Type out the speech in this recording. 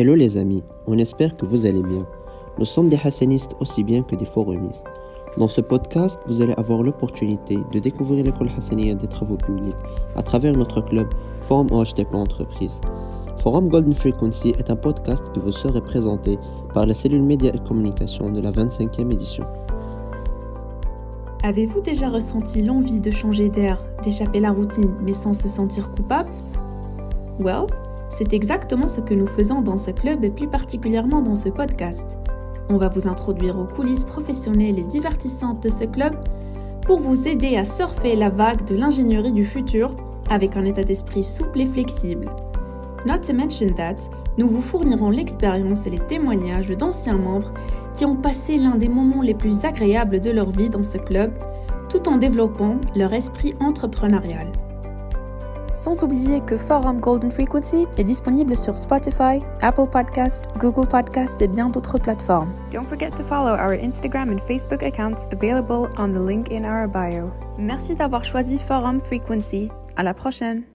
Hello les amis, on espère que vous allez bien. Nous sommes des hassanistes aussi bien que des forumistes. Dans ce podcast, vous allez avoir l'opportunité de découvrir l'école hassaniya des travaux publics à travers notre club Forum OHTP Entreprise. Forum Golden Frequency est un podcast qui vous serait présenté par la cellule médias et communication de la 25e édition. Avez-vous déjà ressenti l'envie de changer d'air, d'échapper la routine, mais sans se sentir coupable? Well, c'est exactement ce que nous faisons dans ce club et plus particulièrement dans ce podcast. On va vous introduire aux coulisses professionnelles et divertissantes de ce club pour vous aider à surfer la vague de l'ingénierie du futur avec un état d'esprit souple et flexible. Not to mention that, nous vous fournirons l'expérience et les témoignages d'anciens membres qui ont passé l'un des moments les plus agréables de leur vie dans ce club, tout en développant leur esprit entrepreneurial. Sans oublier que Forum Golden Frequency est disponible sur Spotify, Apple Podcast, Google Podcast et bien d'autres plateformes. Don't forget to follow our Instagram and Facebook accounts available on the link in our bio. Merci d'avoir choisi Forum Frequency. À la prochaine!